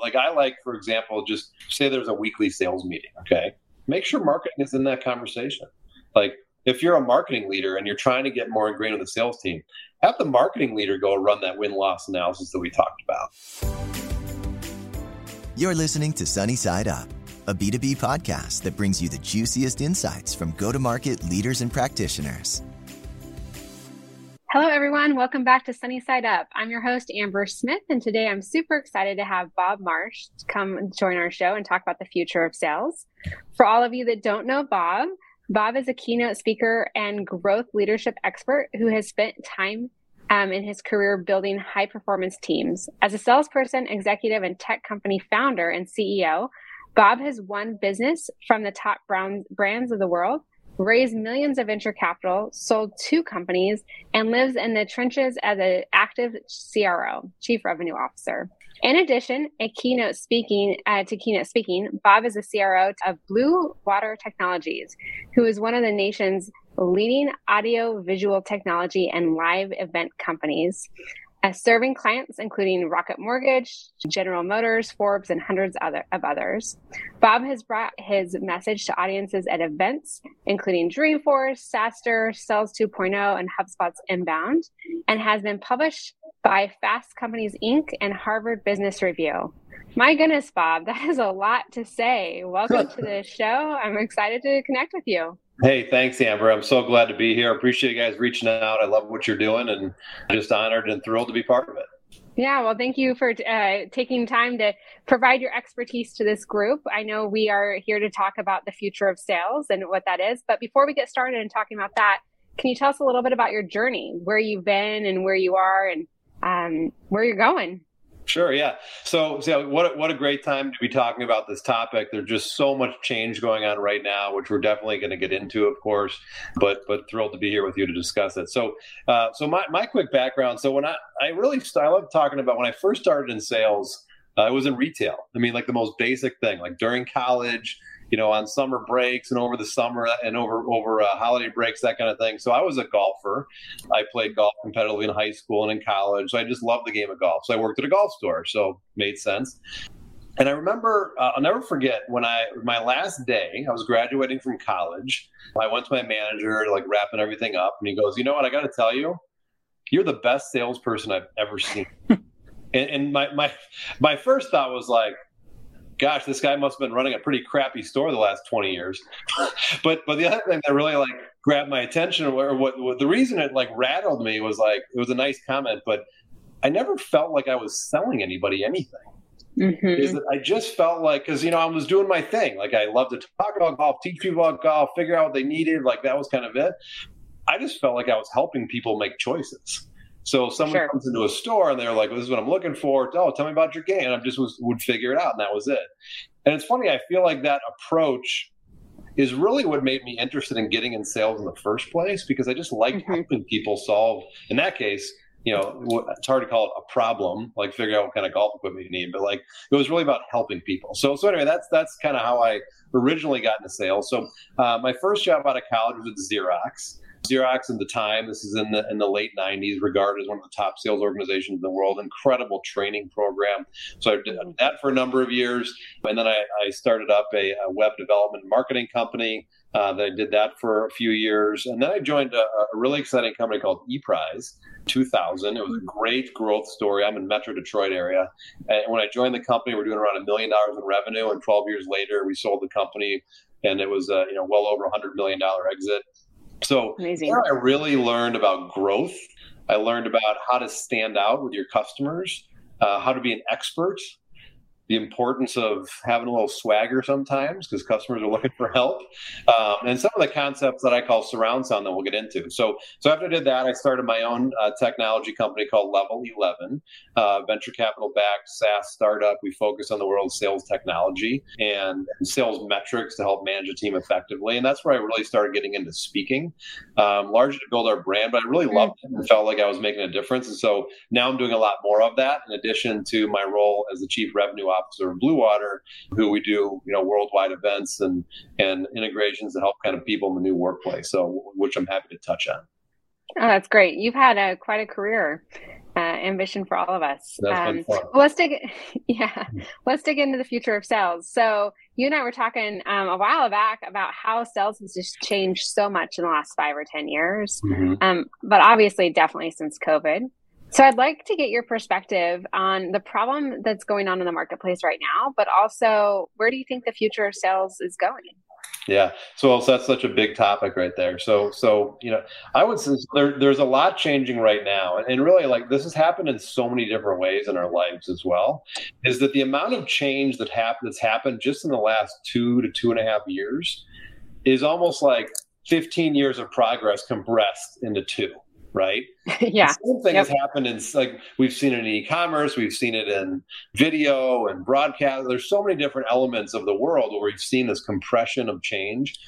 like I like, for example, just say there's a weekly sales meeting. Okay, make sure marketing is in that conversation. Like if you're a marketing leader and you're trying to get more ingrained with the sales team, have the marketing leader go run that win loss analysis that we talked about. You're listening to Sunny Side Up, a B2B podcast that brings you the juiciest insights from go to market leaders and practitioners. Hello, everyone. Welcome back to Sunny Side Up. I'm your host, Amber Smith, and today I'm super excited to have Bob Marsh come join our show and talk about the future of sales. For all of you that don't know Bob, Bob is a keynote speaker and growth leadership expert who has spent time um, in his career building high performance teams. As a salesperson, executive, and tech company founder and CEO, Bob has won business from the top brands of the world raised millions of venture capital, sold two companies, and lives in the trenches as an active CRO, Chief Revenue Officer. In addition, a keynote speaking uh, to keynote speaking, Bob is a CRO of Blue Water Technologies, who is one of the nation's leading audio visual technology and live event companies uh, serving clients including Rocket Mortgage, General Motors, Forbes, and hundreds other, of others. Bob has brought his message to audiences at events including Dreamforce, SaaStr, Sales 2.0, and HubSpot's Inbound, and has been published by Fast Companies Inc. and Harvard Business Review. My goodness, Bob, that is a lot to say. Welcome to the show. I'm excited to connect with you. Hey, thanks, Amber. I'm so glad to be here. Appreciate you guys reaching out. I love what you're doing and just honored and thrilled to be part of it. Yeah, well, thank you for uh, taking time to provide your expertise to this group. I know we are here to talk about the future of sales and what that is. But before we get started and talking about that, can you tell us a little bit about your journey, where you've been and where you are and um, where you're going? Sure. Yeah. So, so what what a great time to be talking about this topic. There's just so much change going on right now, which we're definitely going to get into, of course. But but thrilled to be here with you to discuss it. So uh, so my my quick background. So when I I really I love talking about when I first started in sales. Uh, I was in retail. I mean, like the most basic thing. Like during college, you know, on summer breaks and over the summer and over over uh, holiday breaks, that kind of thing. So I was a golfer. I played golf competitively in high school and in college. So I just loved the game of golf. So I worked at a golf store, so made sense. And I remember, uh, I'll never forget when I my last day, I was graduating from college. I went to my manager, like wrapping everything up, and he goes, "You know what? I got to tell you, you're the best salesperson I've ever seen." and, and my my my first thought was like, gosh, this guy must have been running a pretty crappy store the last 20 years. but but the other thing that really like grabbed my attention or what, what the reason it like rattled me was like it was a nice comment, but I never felt like I was selling anybody anything. Mm-hmm. Is that I just felt like because you know I was doing my thing. Like I love to talk about golf, teach people about golf, figure out what they needed. Like that was kind of it. I just felt like I was helping people make choices. So someone sure. comes into a store and they're like, "This is what I'm looking for." Oh, tell me about your game. And I just was, would figure it out, and that was it. And it's funny. I feel like that approach is really what made me interested in getting in sales in the first place because I just like mm-hmm. helping people solve. In that case, you know, it's hard to call it a problem, like figure out what kind of golf equipment you need, but like it was really about helping people. So, so anyway, that's that's kind of how I originally got into sales. So, uh, my first job out of college was at Xerox. Xerox at the time, this is in the in the late 90s, regarded as one of the top sales organizations in the world. Incredible training program. So I did that for a number of years. And then I, I started up a, a, web development marketing company. Uh, that I did that for a few years. And then I joined a, a really exciting company called ePrize 2000. It was a great growth story. I'm in Metro Detroit area. And when I joined the company, we are doing around a million dollars in revenue. And 12 years later, we sold the company and it was uh, you know well over a hundred million dollar exit. So Amazing. I really learned about growth. I learned about how to stand out with your customers, uh, how to be an expert, the importance of having a little swagger sometimes because customers are looking for help, um, and some of the concepts that I call surround sound that we'll get into. So, so after I did that, I started my own uh, technology company called Level Eleven, uh, venture capital backed SaaS startup. We focus on the world's sales technology and, and, sales metrics to help manage a team effectively, and that's where I really started getting into speaking, um, largely to build our brand. But I really loved it and felt like I was making a difference, and so now I'm doing a lot more of that in addition to my role as the chief revenue officer officer of Blue Water, who we do you know worldwide events and and integrations to help kind of people in the new workplace. So which I'm happy to touch on. Oh, that's great. You've had a quite a career. uh, ambition for all of us. Um. Well, let's dig, yeah, let's dig into the future of sales. So you and I were talking um, a while back about how sales has just changed so much in the last five or ten years, mm-hmm. um, but obviously, definitely since COVID. So I'd like to get your perspective on the problem that's going on in the marketplace right now, but also where do you think the future of sales is going? Yeah, so, so that's such a big topic right there. So, so you know, I would say there, there's a lot changing right now, and, really, like this has happened in so many different ways in our lives as well. Is that the amount of change that happened that's happened just in the last two to two and a half years is almost like 15 years of progress compressed into two right? yeah. The same thing yep. has happened in like we've seen it in e-commerce, we've seen it in video and broadcast. There's so many different elements of the world where we've seen this compression of change.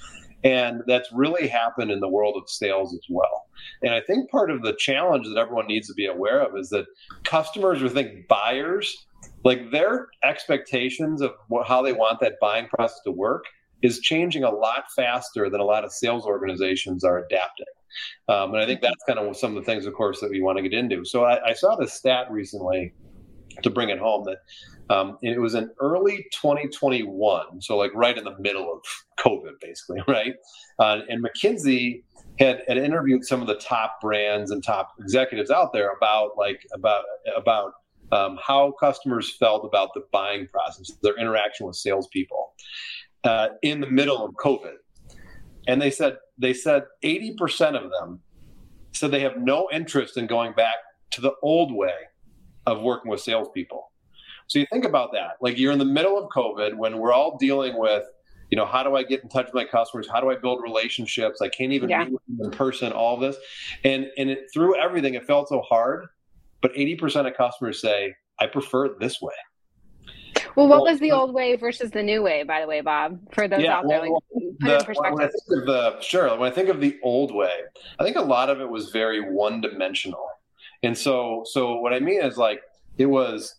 And that's really happened in the world of sales as well. And I think part of the challenge that everyone needs to be aware of is that customers or think buyers, like their expectations of what, how they want that buying process to work is changing a lot faster than a lot of sales organizations are adapting. Um, and I think that's kind of some of the things, of course, that we want to get into. So I, I saw this stat recently to bring it home that um, it was in early 2021, so like right in the middle of COVID, basically, right? Uh, and McKinsey had, had interviewed some of the top brands and top executives out there about like about about um, how customers felt about the buying process, their interaction with salespeople uh, in the middle of COVID and they said they said 80% of them said they have no interest in going back to the old way of working with salespeople. So you think about that. Like you're in the middle of COVID when we're all dealing with, you know, how do I get in touch with my customers? How do I build relationships? I can't even yeah. meet with them in person, all this. And and it, through everything, it felt so hard. But 80% of customers say, I prefer it this way. Well, what was the uh, old way versus the new way, by the way, Bob? For those yeah, out there, well, like, the, when I think of the sure, when I think of the old way, I think a lot of it was very one-dimensional, and so so what I mean is like it was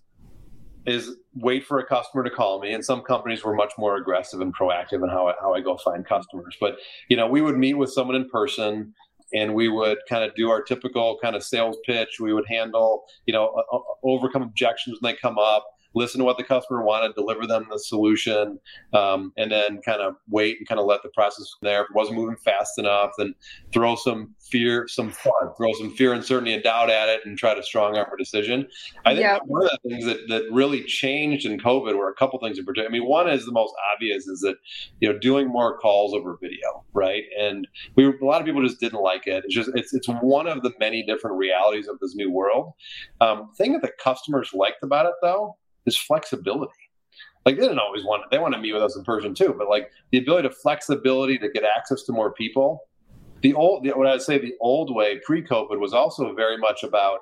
is wait for a customer to call me and some companies were much more aggressive and proactive in how I, how I go find customers. But you know we would meet with someone in person and we would kind of do our typical kind of sales pitch. We would handle you know uh, uh, overcome objections when they come up listen to what the customer wanted, deliver them the solution, um, and then kind of wait and kind of let the process there. If it wasn't moving fast enough, then throw some fear, some fun, throw some fear, uncertainty, and doubt at it, and try to strong arm a decision. I think yep. one of the things that, that really changed in COVID were a couple things in particular. I mean, one is the most obvious is that you know doing more calls over video, right? And we a lot of people just didn't like it. It's just it's it's one of the many different realities of this new world. Um, thing that the customers liked about it though is flexibility. Like they didn't always want it. They want to meet with us in person too, but like the ability to flexibility to get access to more people. The old, what I'd say, the old way pre-COVID was also very much about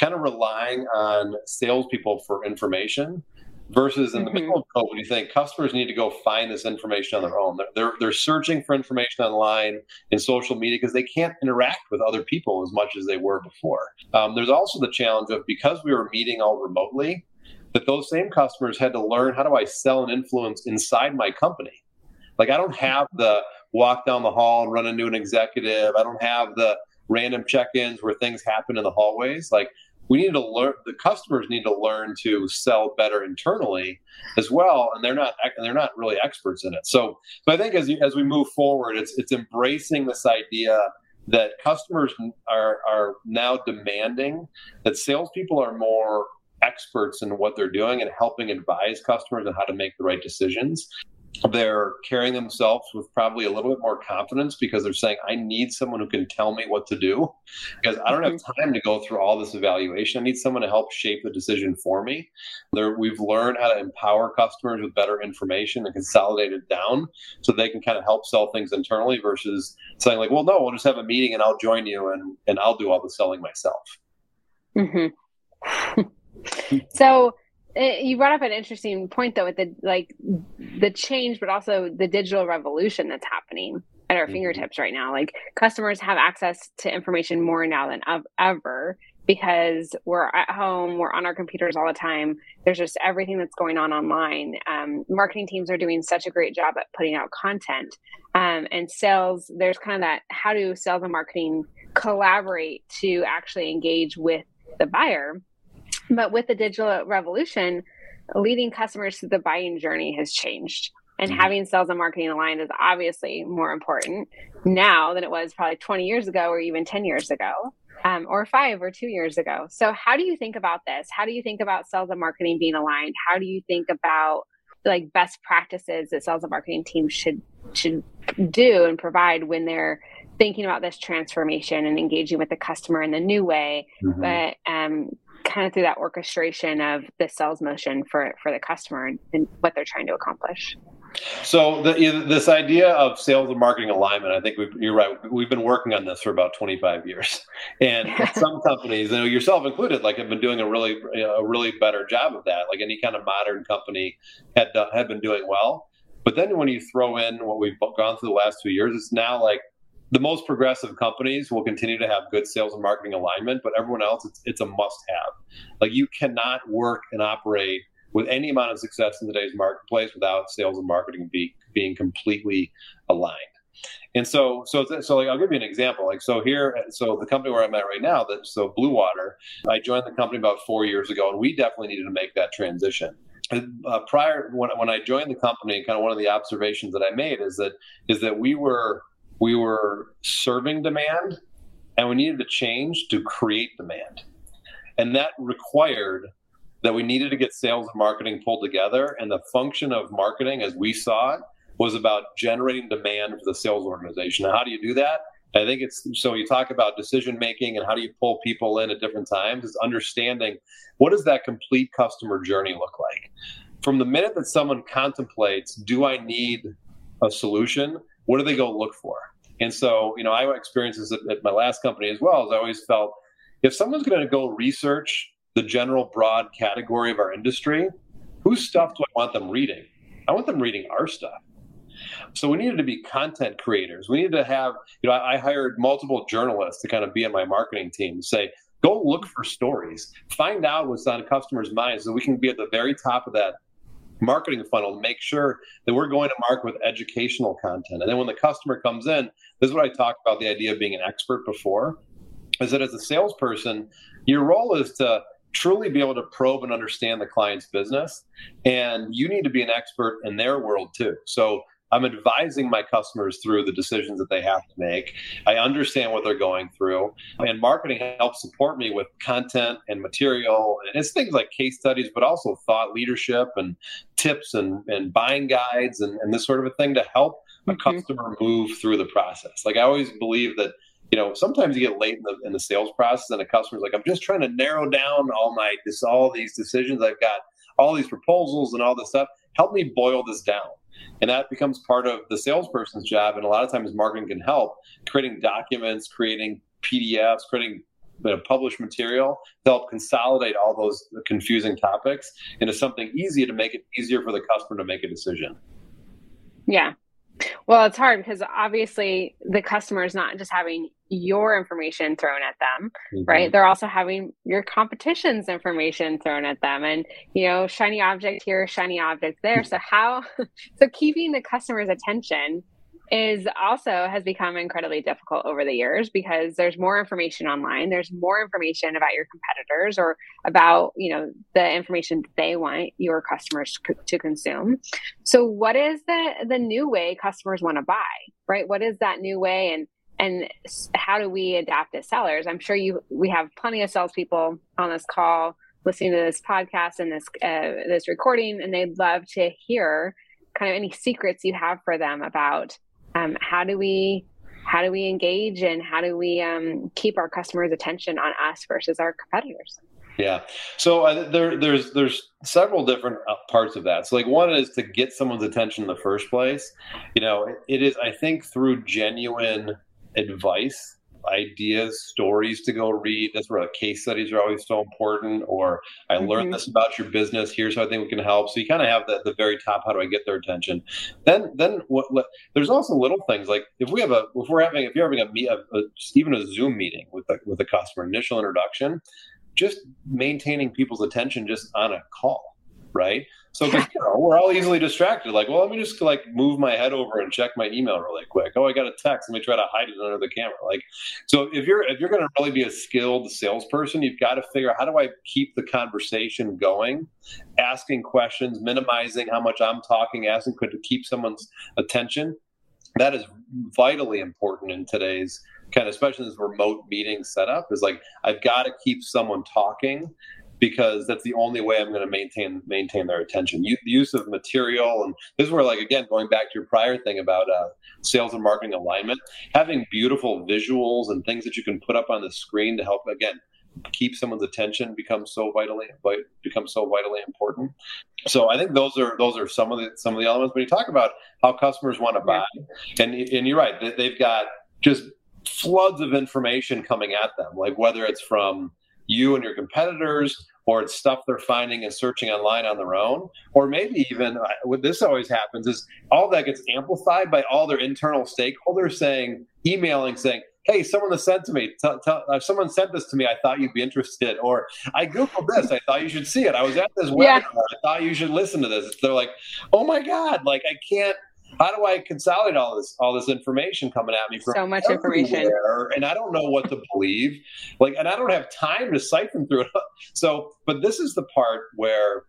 kind of relying on salespeople for information versus in the mm-hmm. middle of COVID, you think customers need to go find this information on their own. They're, they're, they're searching for information online in social media because they can't interact with other people as much as they were before. Um, there's also the challenge of because we were meeting all remotely, that those same customers had to learn how do I sell and influence inside my company. Like I don't have the walk down the hall and run into an executive. I don't have the random check-ins where things happen in the hallways. Like we need to learn the customers need to learn to sell better internally as well and they're not they're not really experts in it so so i think as you, as we move forward it's it's embracing this idea that customers are are now demanding that salespeople are more experts in what they're doing and helping advise customers on how to make the right decisions. They're carrying themselves with probably a little bit more confidence because they're saying, I need someone who can tell me what to do because I don't have mm-hmm. time to go through all this evaluation. I need someone to help shape the decision for me. There, we've learned how to empower customers with better information and consolidate it down so they can kind of help sell things internally versus saying, like, well, no, we'll just have a meeting and I'll join you and, and I'll do all the selling myself. Mm-hmm. so you brought up an interesting point though with the like the change but also the digital revolution that's happening at our mm-hmm. fingertips right now like customers have access to information more now than ever because we're at home we're on our computers all the time there's just everything that's going on online um, marketing teams are doing such a great job at putting out content um, and sales there's kind of that how do sales and marketing collaborate to actually engage with the buyer. But with the digital revolution, leading customers through the buying journey has changed. And mm-hmm. having sales and marketing aligned is obviously more important now than it was probably 20 years ago or even 10 years ago. Um, or five or two years ago. So, how do you think about this? How do you think about sales and marketing being aligned? How do you think about like best practices that sales and marketing teams should should do and provide when they're thinking about this transformation and engaging with the customer in the new way, mm-hmm. but um, kind of through that orchestration of the sales motion for for the customer and, and what they're trying to accomplish. So the, this idea of sales and marketing alignment, I think you're right. We've been working on this for about 25 years, and some companies, you know, yourself included, like have been doing a really a really better job of that. Like any kind of modern company had uh, had been doing well. But then when you throw in what we've gone through the last two years, it's now like the most progressive companies will continue to have good sales and marketing alignment, but everyone else, it's, it's a must have. Like you cannot work and operate with any amount of success in today's marketplace without sales and marketing be, being completely aligned. And so, so, so like, I'll give you an example. Like, so here, so the company where I'm at right now, that so Blue Water, I joined the company about four years ago, and we definitely needed to make that transition. Uh, prior, when when I joined the company, kind of one of the observations that I made is that is that we were we were serving demand and we needed to change to create demand. And that required that we needed to get sales and marketing pulled together. And the function of marketing, as we saw it, was about generating demand for the sales organization. Now, how do you do that? I think it's so you talk about decision making and how do you pull people in at different times, is understanding what does that complete customer journey look like? From the minute that someone contemplates, do I need a solution? What do they go look for? And so, you know, I experiences at, at my last company as well. As I always felt, if someone's going to go research the general broad category of our industry, whose stuff do I want them reading? I want them reading our stuff. So we needed to be content creators. We needed to have, you know, I, I hired multiple journalists to kind of be in my marketing team to say, go look for stories, find out what's on customers' minds so we can be at the very top of that marketing funnel make sure that we're going to market with educational content. And then when the customer comes in, this is what I talked about the idea of being an expert before, is that as a salesperson, your role is to truly be able to probe and understand the client's business. And you need to be an expert in their world too. So I'm advising my customers through the decisions that they have to make. I understand what they're going through, and marketing helps support me with content and material. And it's things like case studies, but also thought leadership and tips and, and buying guides and, and this sort of a thing to help a mm-hmm. customer move through the process. Like I always believe that you know, sometimes you get late in the, in the sales process and a customer's like, I'm just trying to narrow down all my, this, all these decisions. I've got all these proposals and all this stuff. Help me boil this down. And that becomes part of the salesperson's job. And a lot of times marketing can help creating documents, creating PDFs, creating published material to help consolidate all those confusing topics into something easy to make it easier for the customer to make a decision. Yeah. Well, it's hard because obviously the customer is not just having your information thrown at them, mm-hmm. right? They're also having your competition's information thrown at them and, you know, shiny object here, shiny object there. So, how, so keeping the customer's attention is also has become incredibly difficult over the years because there's more information online. There's more information about your competitors or about you know the information they want your customers to consume. So what is the the new way customers want to buy right? What is that new way and and how do we adapt as sellers? I'm sure you we have plenty of salespeople on this call listening to this podcast and this uh, this recording and they'd love to hear kind of any secrets you have for them about um, how do we how do we engage and how do we um, keep our customers' attention on us versus our competitors? Yeah. So uh, there, there's there's several different uh, parts of that. So like one is to get someone's attention in the first place. You know, it, it is I think through genuine advice ideas, stories to go read. That's where the case studies are always so important. Or I mm-hmm. learned this about your business. Here's how I think we can help. So you kind of have the, the very top. How do I get their attention? Then then what? There's also little things like if we have a if we're having if you're having a, a, a even a Zoom meeting with a, with a customer, initial introduction, just maintaining people's attention just on a call, right? So you know, we're all easily distracted. Like, well, let me just like move my head over and check my email really quick. Oh, I got a text. Let me try to hide it under the camera. Like, so if you're if you're going to really be a skilled salesperson, you've got to figure out how do I keep the conversation going, asking questions, minimizing how much I'm talking, asking could to keep someone's attention. That is vitally important in today's kind of especially this remote meeting setup is like I've got to keep someone talking because that's the only way I'm going to maintain maintain their attention. the use of material, and this is where, like, again, going back to your prior thing about uh, sales and marketing alignment, having beautiful visuals and things that you can put up on the screen to help again keep someone's attention becomes so vitally becomes so vitally important. So I think those are those are some of the some of the elements when you talk about how customers want to buy, and and you're right, they've got just floods of information coming at them, like whether it's from you and your competitors or it's stuff they're finding and searching online on their own. Or maybe even what this always happens is all that gets amplified by all their internal stakeholders saying emailing saying hey someone that sent to me. T- t- uh, someone sent this to me. I thought you'd be interested. Or i googled this. I thought you should see it. I was at this webinar. Yeah. i thought you should listen to this. They're like oh my god like i can't how do I consolidate all this all this information coming at me from so much information. and I don't know what to believe. Like and I don't have time to siphon through it. So but this is the part where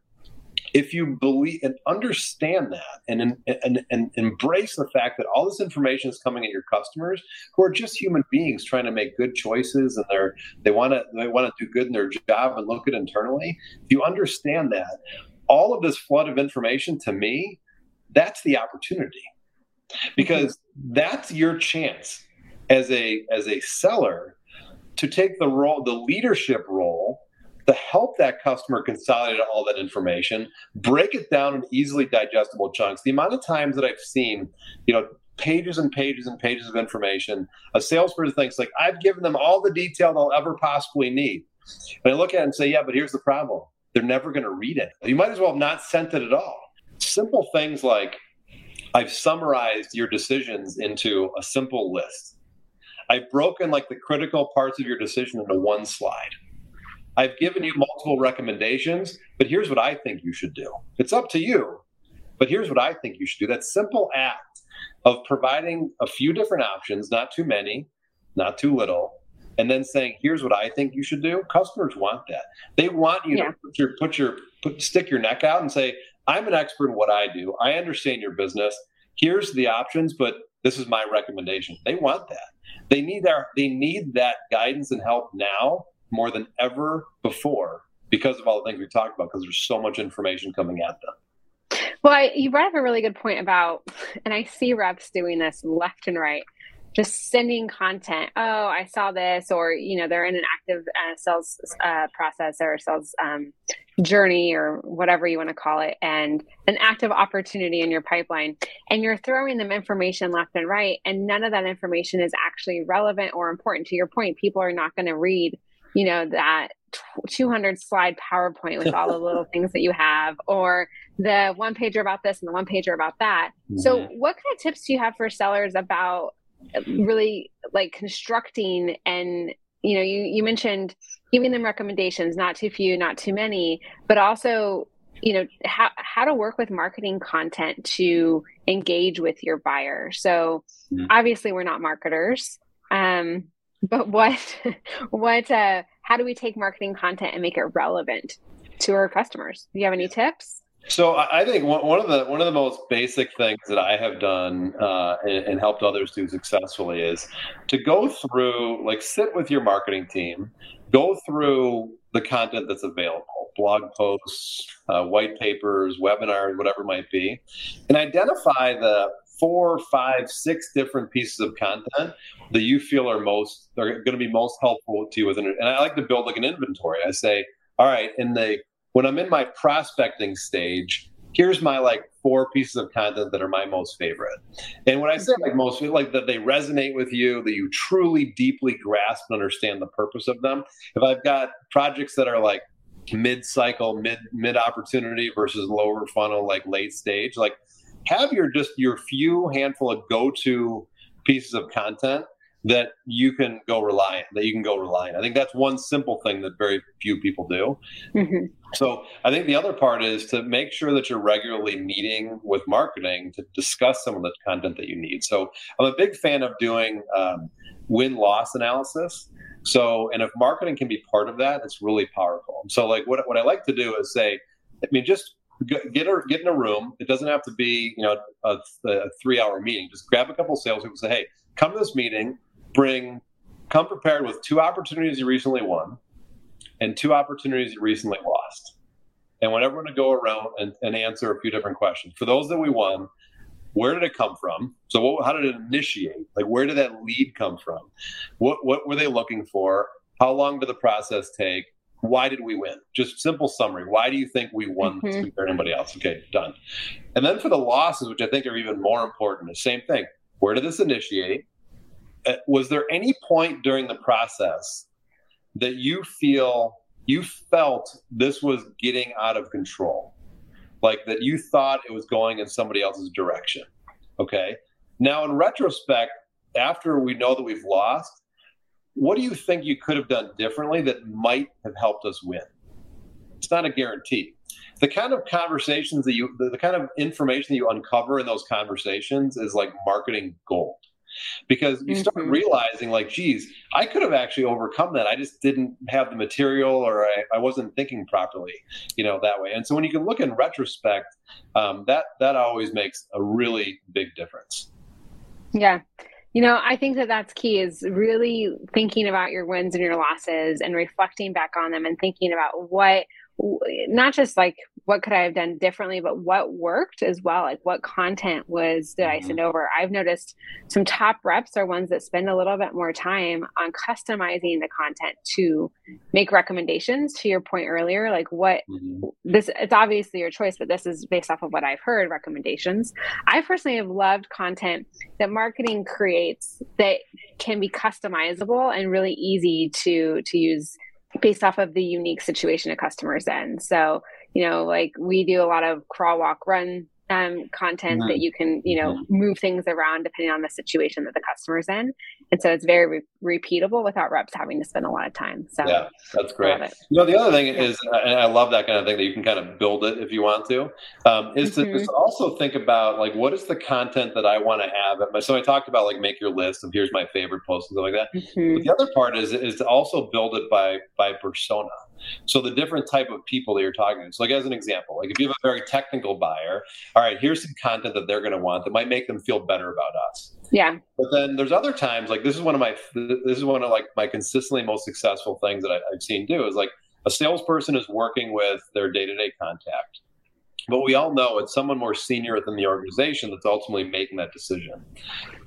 if you believe and understand that and, and, and embrace the fact that all this information is coming at your customers who are just human beings trying to make good choices and they're they want to they want to do good in their job and look good internally if you understand that all of this flood of information to me that's the opportunity. Because that's your chance as a as a seller to take the role the leadership role to help that customer consolidate all that information break it down in easily digestible chunks. The amount of times that i've seen you know pages and pages and pages of information a salesperson thinks like i've given them all the detail they'll ever possibly need. And i look at it and say yeah but here's the problem. They're never going to read it. You might as well have not sent it at all simple things like I've summarized your decisions into a simple list. I've broken like the critical parts of your decision into one slide. I've given you multiple recommendations, but here's what I think you should do. It's up to you, but here's what I think you should do. That simple act of providing a few different options, not too many, not too little, and then saying, "Here's what I think you should do." Customers want that. They want you yeah. to put your put your put, stick your neck out and say, I'm an expert in what I do. I understand your business. Here's the options, but this is my recommendation. They want that. They need their they need that guidance and help now more than ever before because of all the things we talked about because there's so much information coming at them. Well, I, you brought up a really good point about, and I see reps doing this left and right just sending content. Oh, I saw this, or you know, they're in an active uh, sales uh, process or sales um, journey or whatever you want to call it, and an active opportunity in your pipeline, and you're throwing them information left and right, and none of that information is actually relevant or important. To your point, people are not going to read, you know, that 200 slide PowerPoint with all the little things that you have, or the one pager about this and the one pager about that. Mm-hmm. So, what kind of tips do you have for sellers about really like constructing and you know you you mentioned giving them recommendations not too few not too many but also you know how how to work with marketing content to engage with your buyer. So mm-hmm. obviously we're not marketers um but what what uh how do we take marketing content and make it relevant to our customers? Do you have any tips so I think one of the one of the most basic things that I have done uh, and, and, helped others do successfully is to go through, like, sit with your marketing team, go through the content that's available, blog posts, uh, white papers, webinars, whatever might be, and identify the four, five, six different pieces of content that you feel are most are going to be most helpful to you. With an, and I like to build like an inventory. I say, all right, in the when I'm in my prospecting stage, here's my like four pieces of content that are my most favorite. And when I say like most, like that they resonate with you, that you truly deeply grasp and understand the purpose of them. If I've got projects that are like mid cycle, mid mid opportunity versus lower funnel, like late stage, like have your just your few handful of go to pieces of content that you can go rely on, that you can go rely on. I think that's one simple thing that very few people do. Mm-hmm. So I think the other part is to make sure that you're regularly meeting with marketing to discuss some of the content that you need. So I'm a big fan of doing um, win loss analysis. So and if marketing can be part of that, it's really powerful. So like what what I like to do is say, I mean, just get a, get in a room. It doesn't have to be you know a, a three hour meeting. Just grab a couple salespeople and say, hey, come to this meeting. Bring come prepared with two opportunities you recently won and two opportunities you recently lost. And want everyone to go around and, and answer a few different questions. For those that we won, where did it come from? So what, how did it initiate? Like where did that lead come from? What what were they looking for? How long did the process take? why did we win? Just simple summary. Why do you think we won mm-hmm. compared to anybody else? Okay, done. And then for the losses, which I think are even more important, the same thing. Where did this initiate? Uh, was there any point during the process that you feel you felt this was getting out of control? Like that you thought it was going in somebody else's direction? Okay. Now, in retrospect, after we know that we've lost, what do you think you could have done differently that might have helped us win? It's not a guarantee. The kind of conversations that you, the, the kind of information that you uncover in those conversations is like marketing gold because you start mm-hmm. realizing like geez i could have actually overcome that. I just didn't have the material or I, I, wasn't thinking properly you know that way. And so when you can look in retrospect um, that that always makes a really big difference. Yeah. You know, I think that that's key is really thinking about your wins and your losses and reflecting back on them and thinking about what not just like what could I have done differently, but what worked as well. Like what content was did I send mm-hmm. over? I've noticed some top reps are ones that spend a little bit more time on customizing the content to make recommendations. To your point earlier, like what mm-hmm. this it's obviously your choice, but this is based off of what I've heard recommendations. I personally have loved content that marketing creates that can be customizable and really easy to to use based off of the unique situation a customer's in. So, you know, like we do a lot of crawl, walk, run um, content mm-hmm. that you can, you know, mm-hmm. move things around depending on the situation that the customer's in. And so it's very re- repeatable without reps having to spend a lot of time. So yeah, that's great. You know, the other thing yeah. is, and I love that kind of thing that you can kind of build it if you want to, um, is mm-hmm. to also think about like, what is the content that I want to have? So I talked about like make your list of here's my favorite posts and stuff like that. Mm-hmm. But the other part is, is to also build it by, by persona. So the different type of people that you're talking to. So like as an example, like if you have a very technical buyer, all right, here's some content that they're going to want that might make them feel better about us. Yeah. But then there's other times like this is one of my this is one of like my consistently most successful things that I, I've seen do is like a salesperson is working with their day to day contact. But we all know it's someone more senior within the organization that's ultimately making that decision.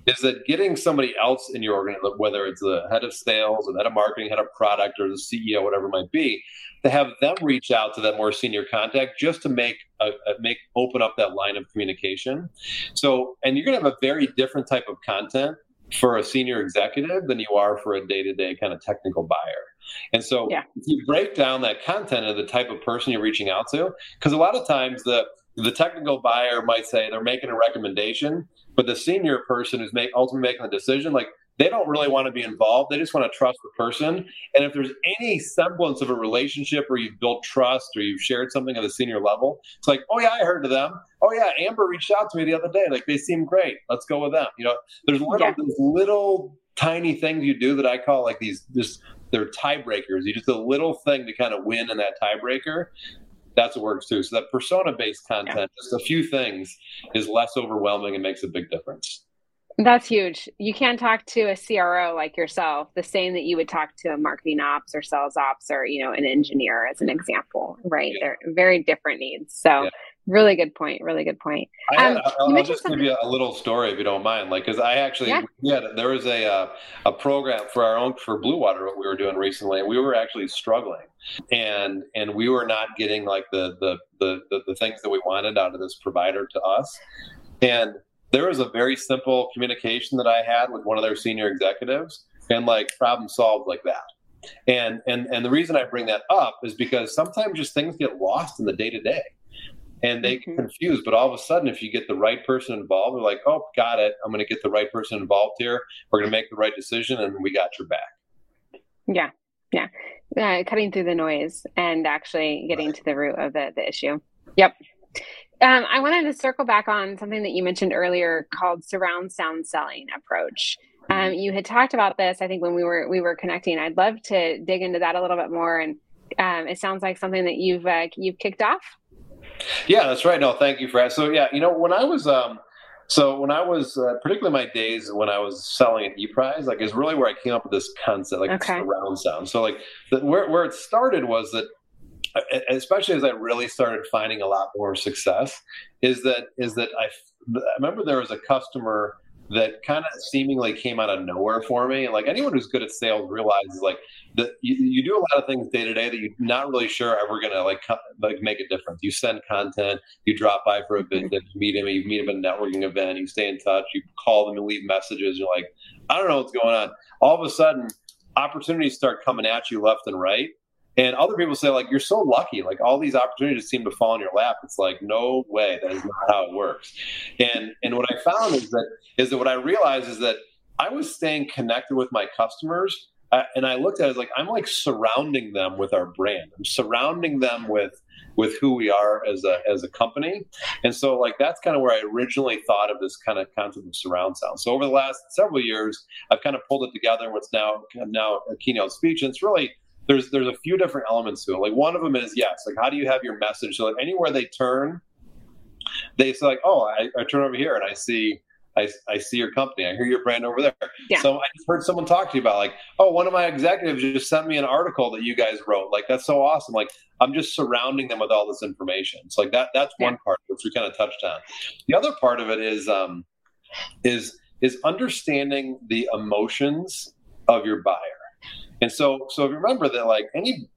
Is that getting somebody else in your organization, whether it's the head of sales or the head of marketing, head of product, or the CEO, whatever it might be, to have them reach out to that more senior contact just to make a, a make open up that line of communication. So, and you're going to have a very different type of content for a senior executive than you are for a day to day kind of technical buyer. And so yeah. if you break down that content of the type of person you're reaching out to, because a lot of times the the technical buyer might say they're making a recommendation, but the senior person who's make, ultimately making the decision, like they don't really want to be involved. They just want to trust the person. And if there's any semblance of a relationship where you've built trust or you've shared something at a senior level, it's like, oh yeah, I heard of them. Oh yeah, Amber reached out to me the other day. Like they seem great. Let's go with them. You know, there's little, yeah. little tiny things you do that I call like these just they're tiebreakers. You just a little thing to kind of win in that tiebreaker. That's what works too. So that persona based content, yeah. just a few things, is less overwhelming and makes a big difference. That's huge. You can't talk to a CRO like yourself the same that you would talk to a marketing ops or sales ops or you know an engineer as an example, right? Yeah. They're very different needs. So yeah. Really good point. Really good point. Um, I, will just something... give you a little story if you don't mind. Like, because I actually, yeah. yeah, there was a uh, a program for our own for Blue Water what we were doing recently, and we were actually struggling, and and we were not getting like the the the the, the things that we wanted out of this provider to us, and there was a very simple communication that I had with one of their senior executives, and like problem solved like that. And and and the reason I bring that up is because sometimes just things get lost in the day to day and they mm-hmm. get confused. But all of a sudden, if you get the right person involved, they're like, "Oh, got it. I'm going to get the right person involved here. We're going to make the right decision, and we got your back." Yeah, yeah, uh, cutting through the noise and actually getting right. to the root of the the issue. Yep. Um, I wanted to circle back on something that you mentioned earlier called surround sound selling approach. Um, mm-hmm. you had talked about this, I think, when we were we were connecting. I'd love to dig into that a little bit more, and um, it sounds like something that you've uh, you've kicked off. Yeah, that's right. No, thank you for that. So yeah, you know, when I was um, so when I was uh, particularly my days when I was selling at ePrize, like is really where I came up with this concept, like okay. surround sound. So like the, where where it started was that especially as I really started finding a lot more success, is that is that I, I remember there was a customer that kind of seemingly came out of nowhere for me. And like anyone who's good at sales realizes like that you, you do a lot of things day to day that you're not really sure ever gonna like like make a difference. You send content, you drop by for a visit, you meet him, you meet him at a networking event, you stay in touch, you call them and leave messages. You're like, I don't know what's going on. All of a sudden, opportunities start coming at you left and right. And other people say, like, you're so lucky. Like, all these opportunities seem to fall in your lap. It's like, no way. That is not how it works. And and what I found is that is that what I realized is that I was staying connected with my customers, uh, and I looked at it as like I'm like surrounding them with our brand. I'm surrounding them with with who we are as a as a company. And so like that's kind of where I originally thought of this kind of concept of surround sound. So over the last several years, I've kind of pulled it together what's now now a keynote speech. And it's really there's there's a few different elements to it. Like one of them is yes, like how do you have your message so that anywhere they turn, they say like, oh, I, I turn over here and I see I, I see your company. I hear your brand over there. Yeah. So I just heard someone talk to you about like, oh, one of my executives just sent me an article that you guys wrote. Like that's so awesome. Like I'm just surrounding them with all this information. So like that that's yeah. one part which we kind of touched on. The other part of it is um is is understanding the emotions of your buyer. And so, so remember that like any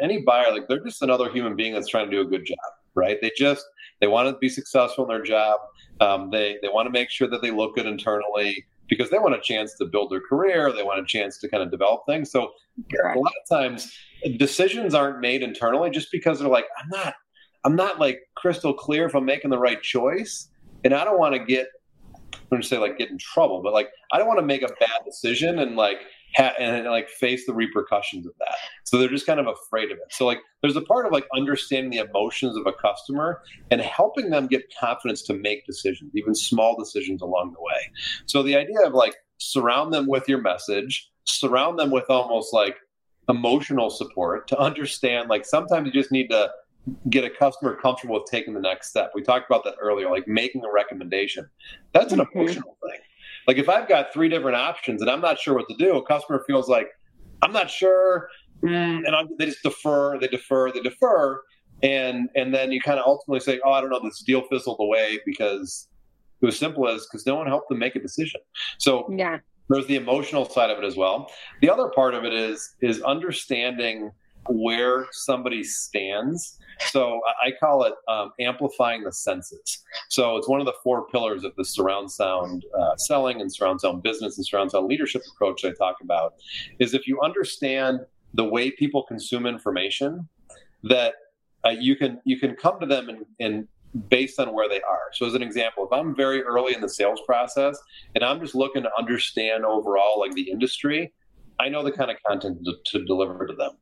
any buyer, like they're just another human being that's trying to do a good job, right? They just they want to be successful in their job. Um, they they want to make sure that they look good internally because they want a chance to build their career. They want a chance to kind of develop things. So Correct. a lot of times decisions aren't made internally just because they're like, I'm not I'm not like crystal clear if I'm making the right choice, and I don't want to get I'm going to say like get in trouble, but like I don't want to make a bad decision and like ha- and like face the repercussions of that. So they're just kind of afraid of it. So like there's a part of like understanding the emotions of a customer and helping them get confidence to make decisions, even small decisions along the way. So the idea of like surround them with your message, surround them with almost like emotional support to understand like sometimes you just need to get a customer comfortable with taking the next step. We talked about that earlier, like making a recommendation. That's an mm-hmm. emotional thing. Like if I've got three different options and I'm not sure what to do, a customer feels like I'm not sure, mm, and I'm, they just defer, they defer, they defer, and and then you kind of ultimately say, oh, I don't know, this deal fizzled away because it was simple as because no one helped them make a decision. So yeah. There's the emotional side of it as well. The other part of it is is understanding where somebody stands so I call it um, amplifying the senses. So it's one of the four pillars of the surround sound uh, selling and surround sound business and surround sound leadership approach I talk about. Is if you understand the way people consume information, that uh, you can you can come to them and, and based on where they are. So as an example, if I'm very early in the sales process and I'm just looking to understand overall like the industry, I know the kind of content to, to, deliver to them.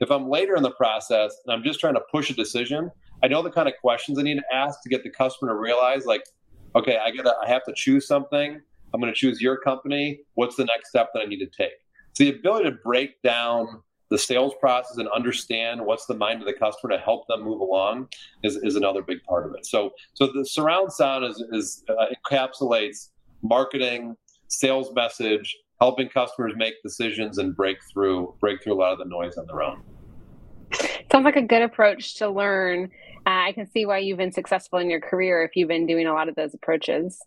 If I'm later in the process and I'm just trying to push a decision, I know the kind of questions I need to ask to get the customer to realize, like, okay, I gotta, I have to choose something. I'm going to choose your company. What's the next step that I need to take? So the ability to break down the sales process and understand what's the mind of the customer to help them move along is, is another big part of it. So, so the surround sound is, is uh, encapsulates marketing, sales message, helping customers make decisions and break through break through a lot of the noise on their own. Sounds like a good approach to learn. Uh, I can see why you've been successful in your career if you've been doing a lot of those approaches.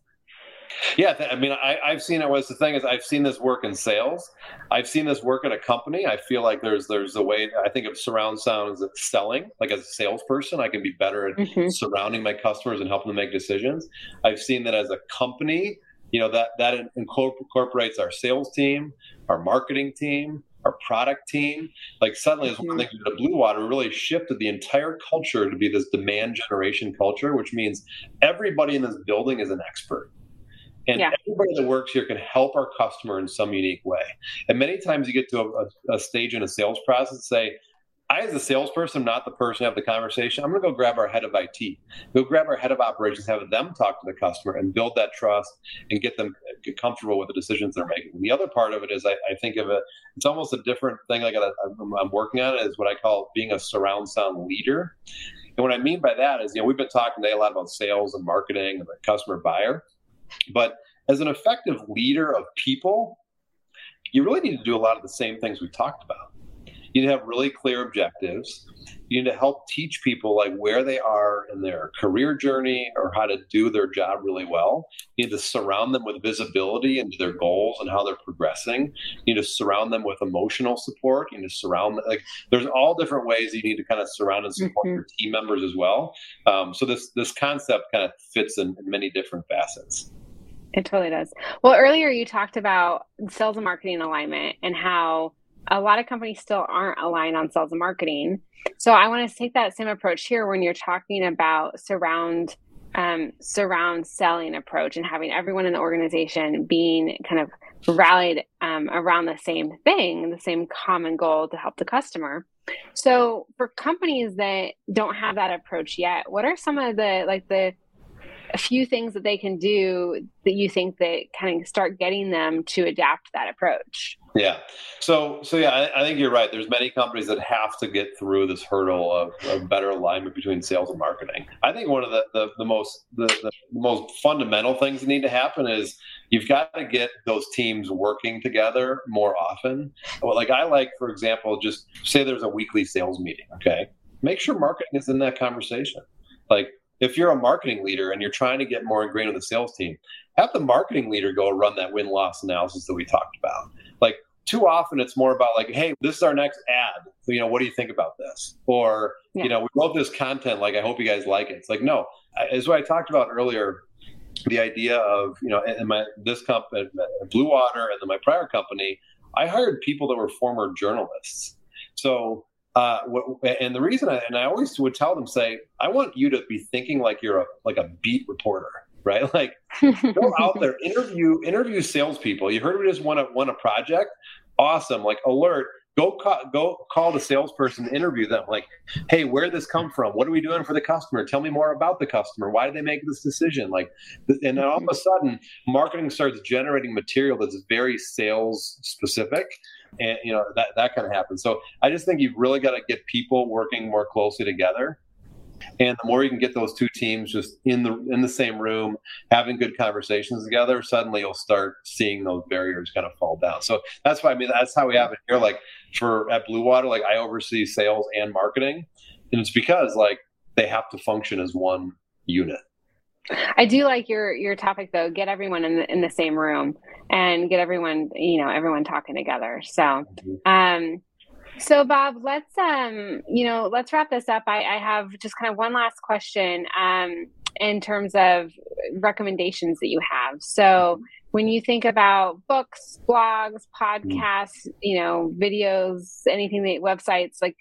Yeah, I mean, I, have seen it. Was the thing is, I've seen this work in sales. I've seen this work at a company. I feel like there's there's a way. I think of surround sound as selling. Like as a salesperson, I can be better at mm-hmm. surrounding my customers and helping them make decisions. I've seen that as a company you know that that incorporates our sales team our marketing team our product team. Like suddenly, as mm-hmm. one thing the Blue Water really shifted the entire culture to be this demand generation culture, which means everybody in this building is an expert. And yeah. everybody that works here can help our customer in some unique way. And many times you get to a, a stage in a sales process and say, I, as a salesperson, am not the person to have the conversation. I'm going to go grab our head of IT, go grab our head of operations, have them talk to the customer and build that trust and get them get comfortable with the decisions they're making. The other part of it is I, I think of it, it's almost a different thing. Like uh, I'm working on is what I call being a surround sound leader. And what I mean by that is, you know, we've been talking today a lot about sales and marketing and the customer buyer. But as an effective leader of people, you really need to do a lot of the same things we talked about you need to have really clear objectives. You need to help teach people like where they are in their career journey or how to do their job really well. You need to surround them with visibility into their goals and how they're progressing. You need to surround them with emotional support. You need to surround them, like there's all different ways you need to kind of surround and support mm-hmm. your team members as well. Um, so this this concept kind of fits in, in many different facets. It totally does. Well, earlier you talked about sales and marketing alignment and how a lot of companies still aren't aligned on sales and marketing. So I want to take that same approach here when you're talking about surround um, surround selling approach and having everyone in the organization being kind of rallied um, around the same thing, the same common goal to help the customer. So for companies that don't have that approach yet, what are some of the like the a few things that they can do that you think that kind of start getting them to adapt that approach? Yeah. So, so yeah, I, I, think you're right. There's many companies that have to get through this hurdle of, of better alignment between sales and marketing. I think one of the, the, the most the, the, most fundamental things that need to happen is you've got to get those teams working together more often. Like I like, for example, just say there's a weekly sales meeting. Okay, make sure marketing is in that conversation. Like if you're a marketing leader and you're trying to get more ingrained with the sales team, have the marketing leader go run that win loss analysis that we talked about. Like too often it's more about like, hey, this is our next ad. You know, what do you think about this? Or, yeah. you know, we wrote this content, like I hope you guys like it. It's like, no, as what I talked about earlier, the idea of, you know, in my this company uh, uh, Blue Water and then my prior company, I hired people that were former journalists. So uh, and the reason I, and I always would tell them, say, I want you to be thinking like you're a like a beat reporter, right? Like go out there, interview interview salespeople. You heard we just won a won a project, awesome. Like alert, go call, go call the salesperson, interview them. Like, hey, where did this come from? What are we doing for the customer? Tell me more about the customer. Why did they make this decision? Like, and then all of a sudden, marketing starts generating material that's very sales specific and you know that that kind of happens. So I just think you've really got to get people working more closely together. And the more you can get those two teams just in the in the same room, having good conversations together, suddenly you'll start seeing those barriers kind of fall down. So that's why I mean that's how we have it here. Like for at Blue Water, like I oversee sales and marketing, and it's because like they have to function as one unit. I do like your your topic though. Get everyone in the in the same room and get everyone you know everyone talking together. So, um, so Bob, let's um you know let's wrap this up. I, I have just kind of one last question um in terms of recommendations that you have. So when you think about books, blogs, mm-hmm. podcasts, you know, videos, anything that websites like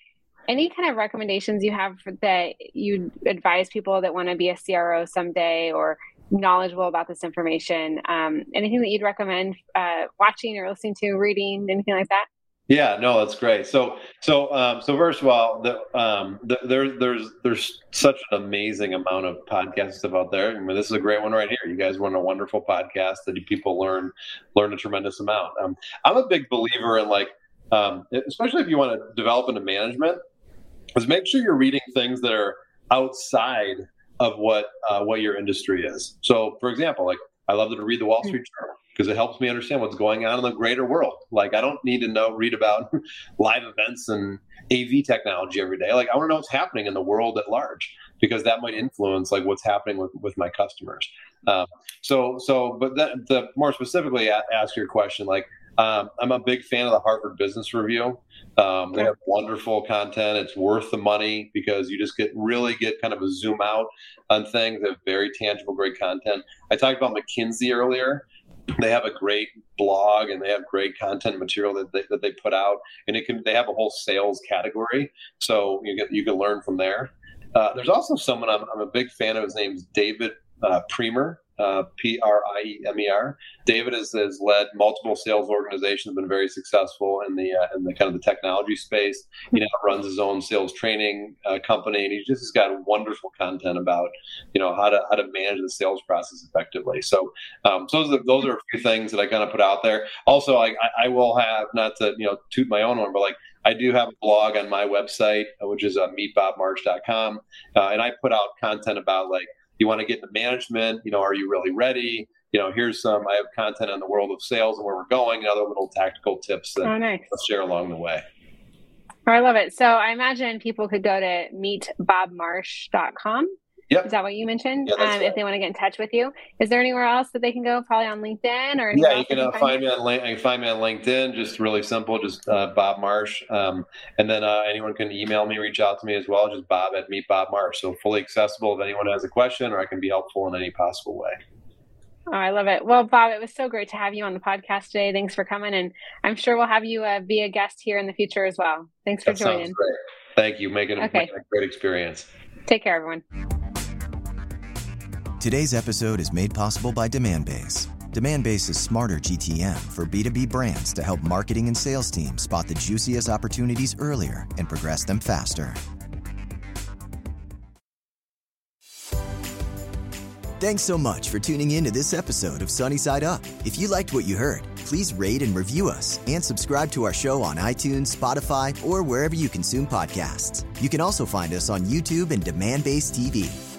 any kind of recommendations you have that you advise people that want to be a CRO someday or knowledgeable about this information? Um, anything that you'd recommend uh, watching or listening to, reading, anything like that? Yeah, no, that's great. So, so, um, so first of all, the, um, the, there, there's, there's such an amazing amount of podcasts stuff out there. I mean, this is a great one right here. You guys run a wonderful podcast that people learn, learn a tremendous amount. Um, I'm a big believer in like, um, especially if you want to develop into management, is make sure you're reading things that are outside of what uh, what your industry is. So, for example, like I love to read the Wall Street Journal because it helps me understand what's going on in the greater world. Like I don't need to know read about live events and AV technology every day. Like I want to know what's happening in the world at large because that might influence like what's happening with, with my customers. Um, so so, but the, the more specifically ask your question, like um, I'm a big fan of the Harvard Business Review. Um, they have wonderful content. It's worth the money because you just get really get kind of a zoom out on things. They have very tangible, great content. I talked about McKinsey earlier. they have a great blog and they have great content material that they, that they put out and it can they have a whole sales category so you get you can learn from there uh, there's also someone I'm, I'm, a big fan of his name's david uh, Priemer uh, P R I E M E R. David has, has led multiple sales organizations, been very successful in the uh, in the kind of the technology space. He now runs his own sales training uh, company, and he just has got wonderful content about you know how to how to manage the sales process effectively. So, um, so those are, those are a few things that I kind of put out there. Also, I, I will have not to you know toot my own horn, but like I do have a blog on my website, which is uh, meetbobmarsh.com, uh, and I put out content about like you want to get into management, you know, are you really ready? You know, here's some, I have content on the world of sales and where we're going, and other little tactical tips that oh, nice. I'll share along the way. Oh, I love it. So I imagine people could go to meetbobmarsh.com Yep. Is that what you mentioned? Yeah, um. If they want to get in touch with you, is there anywhere else that they can go? Probably on LinkedIn or yeah, you can uh, find me on link, you can find me on LinkedIn. Just really simple, just uh, Bob Marsh, um, and then uh, anyone can email me, reach out to me as well. Just Bob at Meet Bob Marsh. So fully accessible if anyone has a question, or I can be helpful in any possible way. Oh, I love it. Well, Bob, it was so great to have you on the podcast today. Thanks for coming, and I'm sure we'll have you uh, be a guest here in the future as well. Thanks for that joining. Thank you. Making, okay. making a great experience. Take care, everyone. Today's episode is made possible by Demandbase. Demandbase is smarter GTM for B2B brands to help marketing and sales teams spot the juiciest opportunities earlier and progress them faster. Thanks so much for tuning in to this episode of Sunny Side Up. If you liked what you heard, please rate and review us and subscribe to our show on iTunes, Spotify, or wherever you consume podcasts. You can also find us on YouTube and Demandbase TV.